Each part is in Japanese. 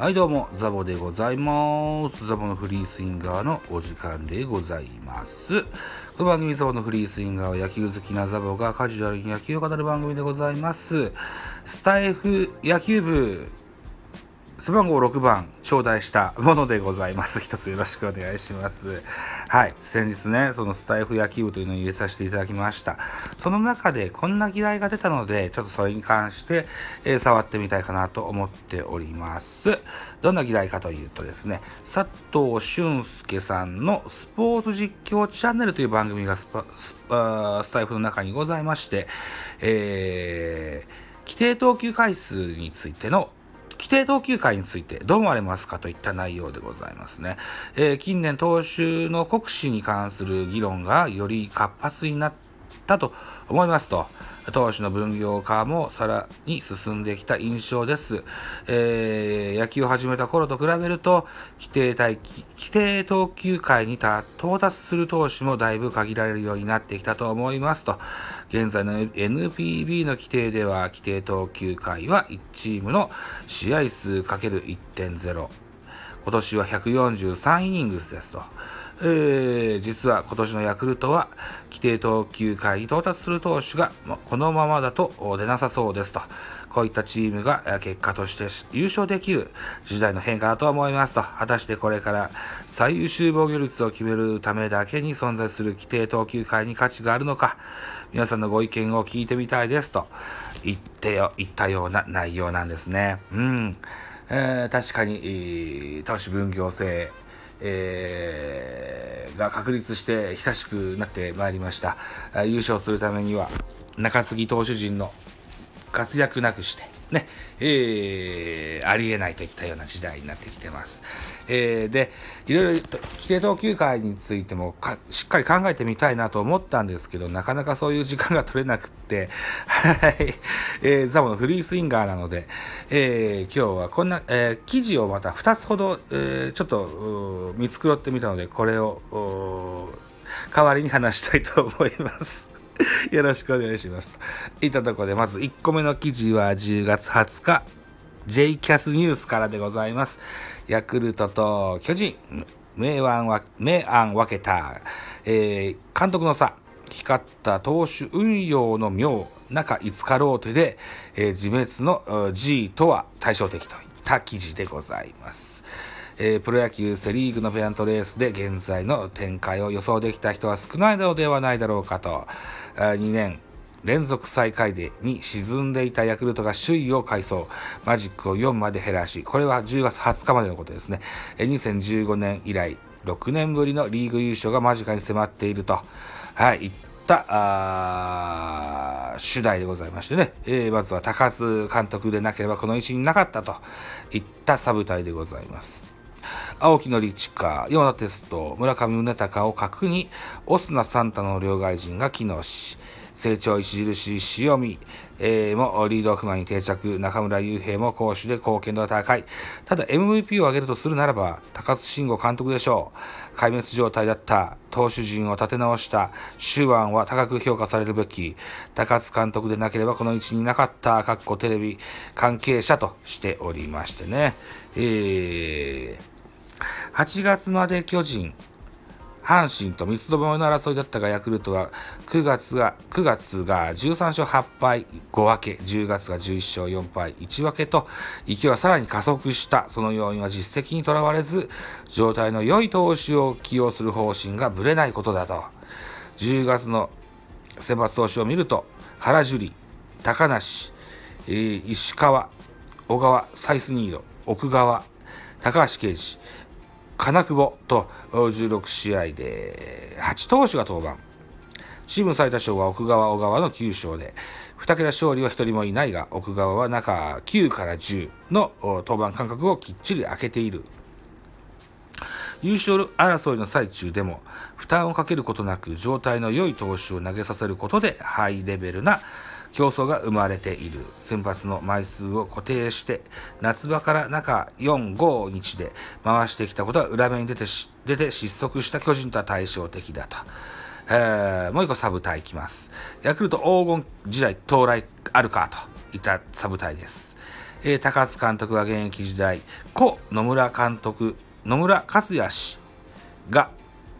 はいどうも、ザボでございます。ザボのフリースインガーのお時間でございます。この番組ザボのフリースインガーは野球好きなザボがカジュアルに野球を語る番組でございます。スタイフ野球部背番号6番頂戴したものでございます。一つよろしくお願いします。はい。先日ね、そのスタイフ野球部というのを入れさせていただきました。その中でこんな議題が出たので、ちょっとそれに関して、えー触ってみたいかなと思っております。どんな議題かというとですね、佐藤俊介さんのスポーツ実況チャンネルという番組がスパスあースタイフの中にございまして、えー規定投球回数についての規定投球回についてどう思われますかといった内容でございますね。えー近年投手の国試に関する議論がより活発になったと思いますと、投手の分業化もさらに進んできた印象です。えー野球を始めた頃と比べると、規定待機規定投球回に到達する投手もだいぶ限られるようになってきたと思いますと、現在の NPB の規定では、規定投球回は1チームの試合数 ×1.0。今年は143イニングスですと。えー実は今年のヤクルトは規定投球回に到達する投手がこのままだと出なさそうですと。こういったチームが結果として優勝できる時代の変化だと思いますと。果たしてこれから最優秀防御率を決めるためだけに存在する規定投球回に価値があるのか、皆さんのご意見を聞いてみたいですと言ってよ、言ったような内容なんですね。うん。えー確かに、投手分業制、えーが確立して久しくなってまいりました。優勝するためには、中継ぎ投手陣の活躍なくして、ね、えーありえないといったような時代になってきてます。えーで、いろいろと規定投球回についてもしっかり考えてみたいなと思ったんですけど、なかなかそういう時間が取れなくって、はい、えーザボのフリースインガーなので、えー今日はこんな、えー記事をまた2つほど、えーちょっと見繕ってみたので、これを代わりに話したいと思います。よろしくお願いします。いったところで、まず1個目の記事は10月20日、J キャスニュースからでございます。ヤクルトと巨人、明暗は、明暗分けた、えー監督の差、光った投手運用の妙、中5日ローテで、えー自滅の G とは対照的といった記事でございます。えープロ野球セ・リーグのペナントレースで現在の展開を予想できた人は少ないのではないだろうかと、あ2年連続最下位でに沈んでいたヤクルトが首位を改装、マジックを4まで減らし、これは10月20日までのことですね。え2015年以来、6年ぶりのリーグ優勝が間近に迫っていると、はい、いった、あ主題でございましてね、えーまずは高津監督でなければこの位置になかったといったサブ隊でございます。青木のリチカ、ヨナテスト、村上宗隆を核に、オスナ・サンタの両外人が機能し、成長著しい塩見、えーもリードオフマンに定着、中村悠平も攻守で貢献度が高い。ただ MVP を挙げるとするならば、高津慎吾監督でしょう。壊滅状態だった投手陣を立て直した手腕は高く評価されるべき。高津監督でなければこの位置になかった、かっこテレビ関係者としておりましてね。えー8月まで巨人、阪神と三つどもえの争いだったが、ヤクルトは9月が、9月が13勝8敗5分け、10月が11勝4敗1分けと、勢いはさらに加速した。その要因は実績にとらわれず、状態の良い投手を起用する方針がぶれないことだと。10月の選抜投手を見ると、原樹里、高梨、えー石川、小川、サイスニード、奥川、高橋奎二、金久保と16試合で8投手が登板。チーム最多勝は奥川、小川の9勝で、2桁勝利は1人もいないが、奥川は中9から10の登板間隔をきっちり空けている。優勝争いの最中でも負担をかけることなく状態の良い投手を投げさせることでハイレベルな競争が生まれている先発の枚数を固定して夏場から中4、5日で回してきたことは裏目に出て出て失速した巨人とは対照的だと。えーもう一個サブタイいきます。ヤクルト黄金時代到来あるかといったサブタイです。えー、高津監督は現役時代、故野村監督、野村克也氏が、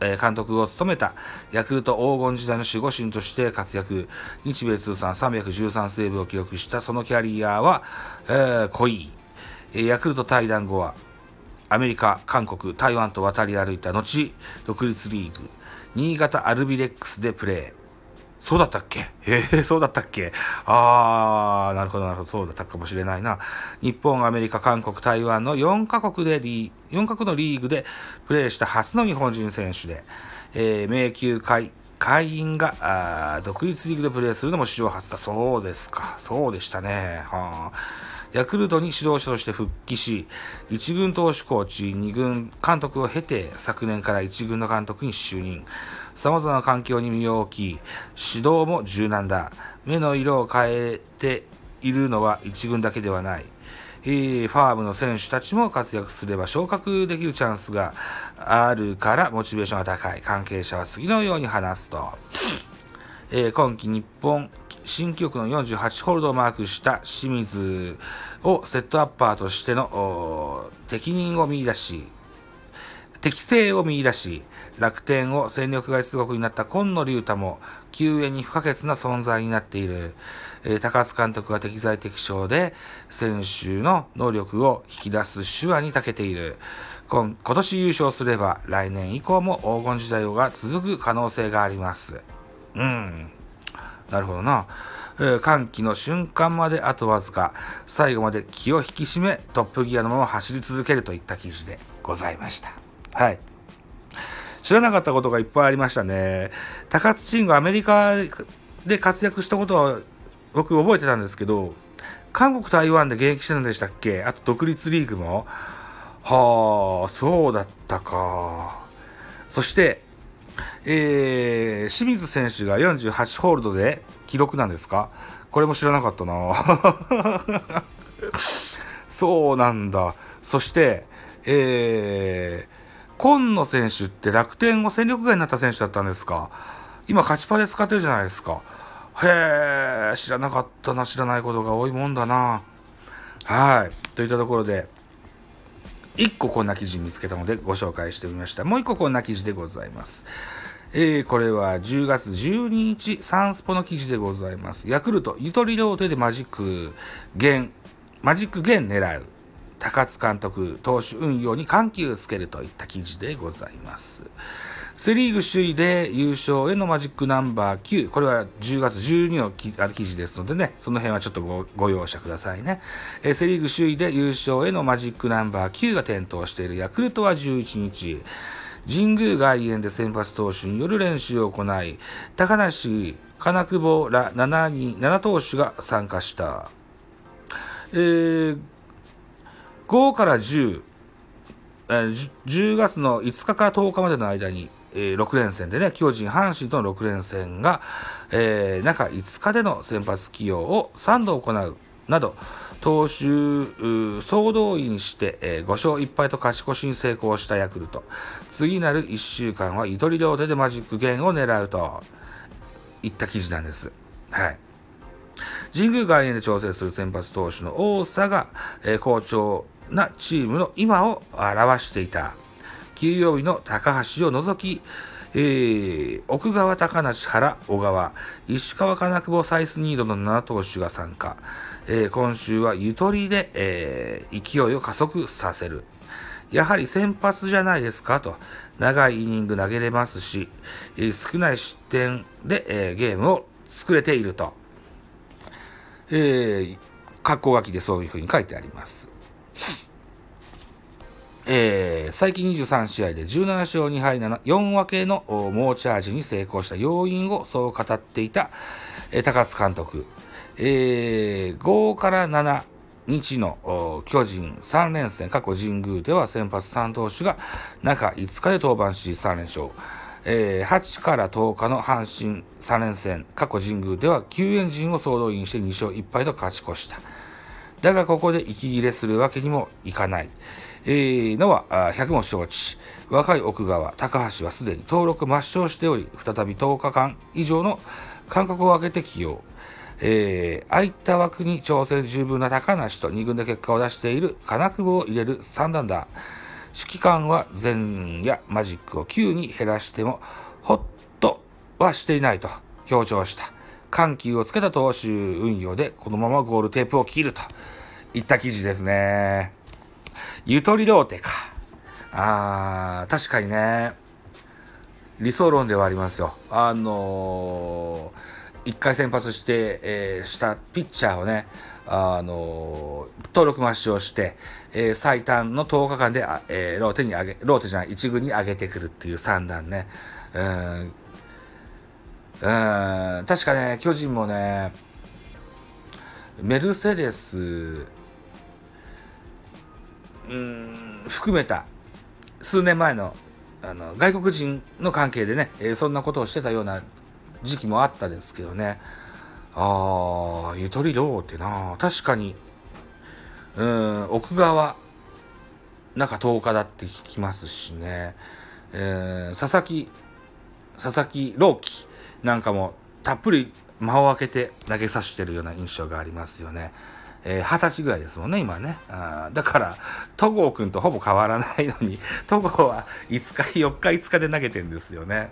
え、監督を務めたヤクルト黄金時代の守護神として活躍、日米通算313セーブを記録したそのキャリアは、えー、濃い。ヤクルト対談後は、アメリカ、韓国、台湾と渡り歩いた後、独立リーグ、新潟アルビレックスでプレー。そうだったっけ？え えー、そうだったっけ？あー、なるほど、なるほど、そうだったかもしれないな。日本、アメリカ、韓国、台湾の4カ国でリ、4カ国のリーグでプレーした初の日本人選手で、えー、迷宮会、会員があ独立リーグでプレーするのも史上初だ。そうですか。そうでしたね。はあヤクルトに指導者として復帰し、1軍投手コーチ、2軍監督を経て、昨年から1軍の監督に就任。様々な環境に身を置き、指導も柔軟だ。目の色を変えているのは1軍だけではない。ファームの選手たちも活躍すれば昇格できるチャンスがあるからモチベーションが高い。関係者は次のように話すと。えー、今季日本新記録の48ホールドをマークした清水をセットアッパーとしての適任を見出し、適性を見出し、楽天を戦力外出国になった今野龍太も救援に不可欠な存在になっている。えー、高津監督が適材適所で選手の能力を引き出す手話に長けている。今年優勝すれば来年以降も黄金時代が続く可能性があります。うん。なるほどな。歓喜の瞬間まであとわずか、最後まで気を引き締め、トップギアのまま走り続けるといった記事でございました。はい。知らなかったことがいっぱいありましたね。高津慎吾アメリカで活躍したことは僕覚えてたんですけど、韓国、台湾で現役してるんでしたっけ？あと独立リーグもはあ、そうだったか。そして、えー、清水選手が48ホールドで記録なんですか？これも知らなかったな そうなんだ。そして、えー、今野選手って楽天を戦力外になった選手だったんですか？今勝ちパで使ってるじゃないですか。へえ、知らなかったな、知らないことが多いもんだな。はい。といったところで、1個こんな記事見つけたのでご紹介してみました。もう1個こんな記事でございます。えー、これは10月12日、サンスポの記事でございます。ヤクルト、ゆとり両手でマジック弦、マジック弦狙う。高津監督、投手運用に緩急つけるといった記事でございます。セ・リーグ首位で優勝へのマジックナンバー9。これは10月12の記事ですのでね、その辺はちょっとごご容赦くださいね。え、セ・リーグ首位で優勝へのマジックナンバー9が点灯しているヤクルトは11日。神宮外苑で先発投手による練習を行い、高梨、金久保ら7人、7投手が参加した。えー、5から10、10月の5日から10日までの間に、えー、6連戦でね、巨人、阪神との6連戦が、えー、中5日での先発起用を3度行うなど、投手総動員して、えー、5勝1敗と勝ち越しに成功したヤクルト。次なる1週間は、糸取り両手でマジックゲームを狙うといった記事なんです。はい。神宮外苑で調整する先発投手の多さが、えー、好調なチームの今を表していた。金曜日の高橋を除き、えー、奥川高梨原小川、石川金久保サイスニードの7投手が参加。えー、今週はゆとりで、えー、勢いを加速させる。やはり先発じゃないですかと。長いイニング投げれますし、えー、少ない失点で、えゲームを作れていると。えー、格好書きでそういうふうに書いてあります。えー、最近23試合で17勝2敗7、4分けの猛チャージに成功した要因をそう語っていた、えー、高津監督。えー、5から7日の巨人3連戦、過去神宮では先発3投手が中5日で登板し3連勝。えー、8から10日の阪神3連戦、過去神宮では救援陣を総動員して2勝1敗と勝ち越した。だがここで息切れするわけにもいかない。えー、のは100も承知。若い奥川、高橋はすでに登録抹消しており、再び10日間以上の間隔を空けて起用。えー、空いた枠に挑戦十分な高梨と2軍で結果を出している金久保を入れる3段だ。指揮官は前やマジックを9に減らしても、ほっとはしていないと強調した。緩急をつけた投手運用でこのままゴールテープを切るといった記事ですね。ゆとりローテか。あー、確かにね、理想論ではありますよ。あのー、1回先発して、えー、したピッチャーをね、あのー、登録抹消して、えー、最短の10日間で、えー、ローテに上げ、ローテじゃない、1軍に上げてくるっていう算段ね。うん、うん、確かね、巨人もね、メルセデス、うん、含めた、数年前のあの外国人の関係でね、えー、そんなことをしてたような時期もあったですけどね。ああゆとりどうってな。確かにうん奥側中10日だって聞きますしね、えー、佐々木佐々木朗希なんかもたっぷり間を空けて投げさせてるような印象がありますよね。えー、20歳ぐらいですもんね、今ね。あだから、戸郷君とほぼ変わらないのに、戸郷は5日、4日、5日で投げてんですよね。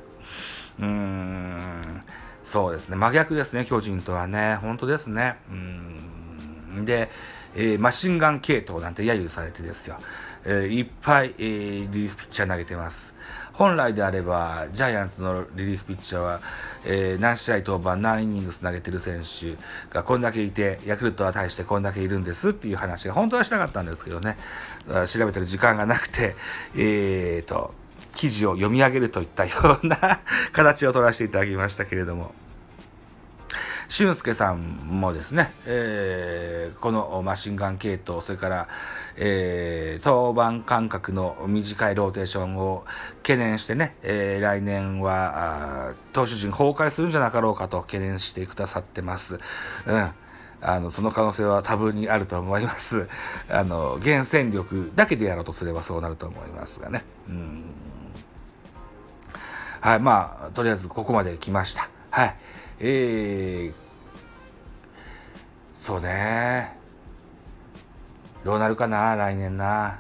うーん、そうですね。真逆ですね、巨人とはね。本当ですね。うん。で、えー、マシンガン系統なんて揶揄されてですよ。えー、いっぱい、えー、リーフピッチャー投げてます。本来であれば、ジャイアンツのリリーフピッチャーは、えー、何試合登板、何イニングス投げてる選手がこんだけいて、ヤクルトは対してこんだけいるんですっていう話が本当はしたかったんですけどね、調べてる時間がなくて、えーと、記事を読み上げるといったような形を取らせていただきましたけれども。俊介さんもですね、えー、このマシンガン系統、それから、えー、登板間隔の短いローテーションを懸念してね、えー、来年は投手陣崩壊するんじゃなかろうかと懸念してくださってます。うんあの、その可能性は多分にあると思います。あの、原戦力だけでやろうとすればそうなると思いますがね。うん。はい、まあ、とりあえずここまで来ました。はい。えー、そうね。どうなるかな、来年な。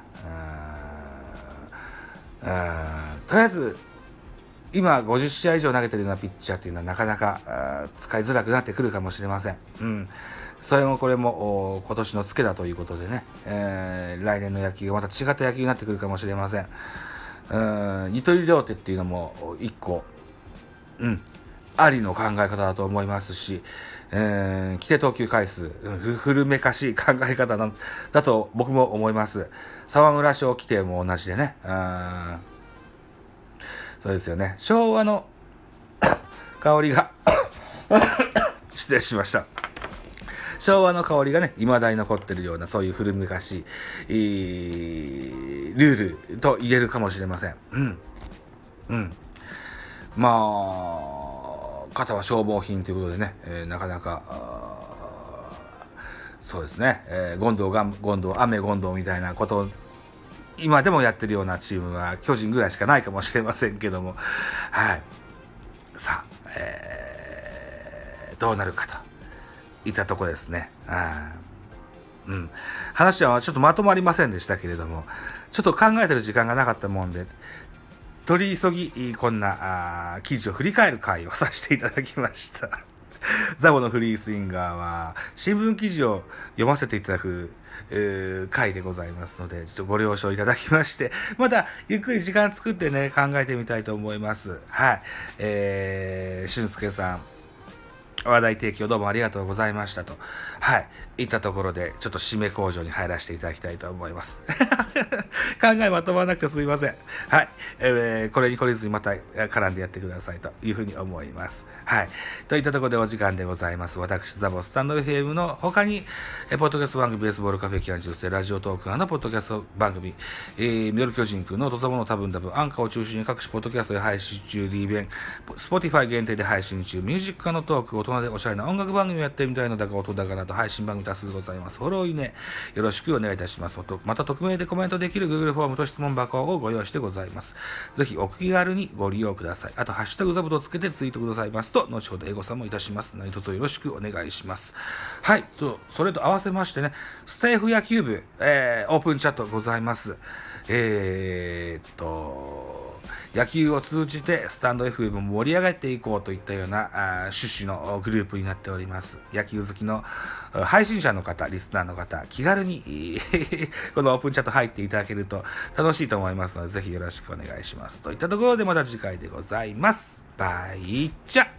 うん。とりあえず、今50試合以上投げてるようなピッチャーっていうのはなかなか使いづらくなってくるかもしれません。うん。それもこれも今年のツケだということでね、えー、来年の野球がまた違った野球になってくるかもしれません。うん、ゆとり両手っていうのも一個、うん、ありの考え方だと思いますし、えー、規定投球回数、古めかしい考え方だだと僕も思います。沢村賞規定も同じでね。うんそうですよね。昭和の 香りが 失礼しました。昭和の香りがね、未だに残ってるような、そういう古めかしい、ルールと言えるかもしれません。うん。うん。まあ、方は消耗品ということでね、えー、なかなか、そうですね、えー、ゴンドウが、ゴンドウ、雨ゴンドウみたいなことを、今でもやってるようなチームは巨人ぐらいしかないかもしれませんけども、はい。さあ、えー、どうなるかといったとこですね。うん。話はちょっとまとまりませんでしたけれども、ちょっと考えてる時間がなかったもんで、取り急ぎ、こんな記事を振り返る回をさせていただきました。ザボのフリースインガーは、新聞記事を読ませていただく、えー、回でございますので、ちょっとご了承いただきまして、また、ゆっくり時間作ってね、考えてみたいと思います。はい。えー、俊介さん、話題提供どうもありがとうございましたと。はい。いったところで、ちょっと締め工場に入らせていただきたいと思います。考えまとまらなくてすいません。はい。えー、これに懲りずにまた絡んでやってくださいというふうに思います。はい。といったところでお時間でございます。私、ザボスタンド FM の他に、えポッドキャスト番組ベースボールカフェ期間中世ラジオトークのポッドキャスト番組、えー、ミドル巨人くんの土佐物多分多分、アンカーを中心に各種ポッドキャストで配信中、リーベン、スポティファイ限定で配信中、ミュージック化のトーク、大人で、おしゃれな音楽番組をやってみたいのだが、音だがなど配信番組多数ございます。フォローいいね、よろしくお願いいたします。また、匿名でコメントできる Google フォームと質問箱をご用意してございます。ぜひ、お気軽にご利用ください。あと、ハッシュタグザブとつけてツイートくださいますと、後ほど英語さんもいたします。何卒よろしくお願いします。はい、と、それと合わせましてね、スタイフ野球部、えー、オープンチャットございます。えー、っと、野球を通じてスタンド FM を盛り上がっていこうといったような趣旨のグループになっております。野球好きの配信者の方、リスナーの方、気軽に このオープンチャット入っていただけると楽しいと思いますので、ぜひよろしくお願いします。といったところでまた次回でございます。バイチャ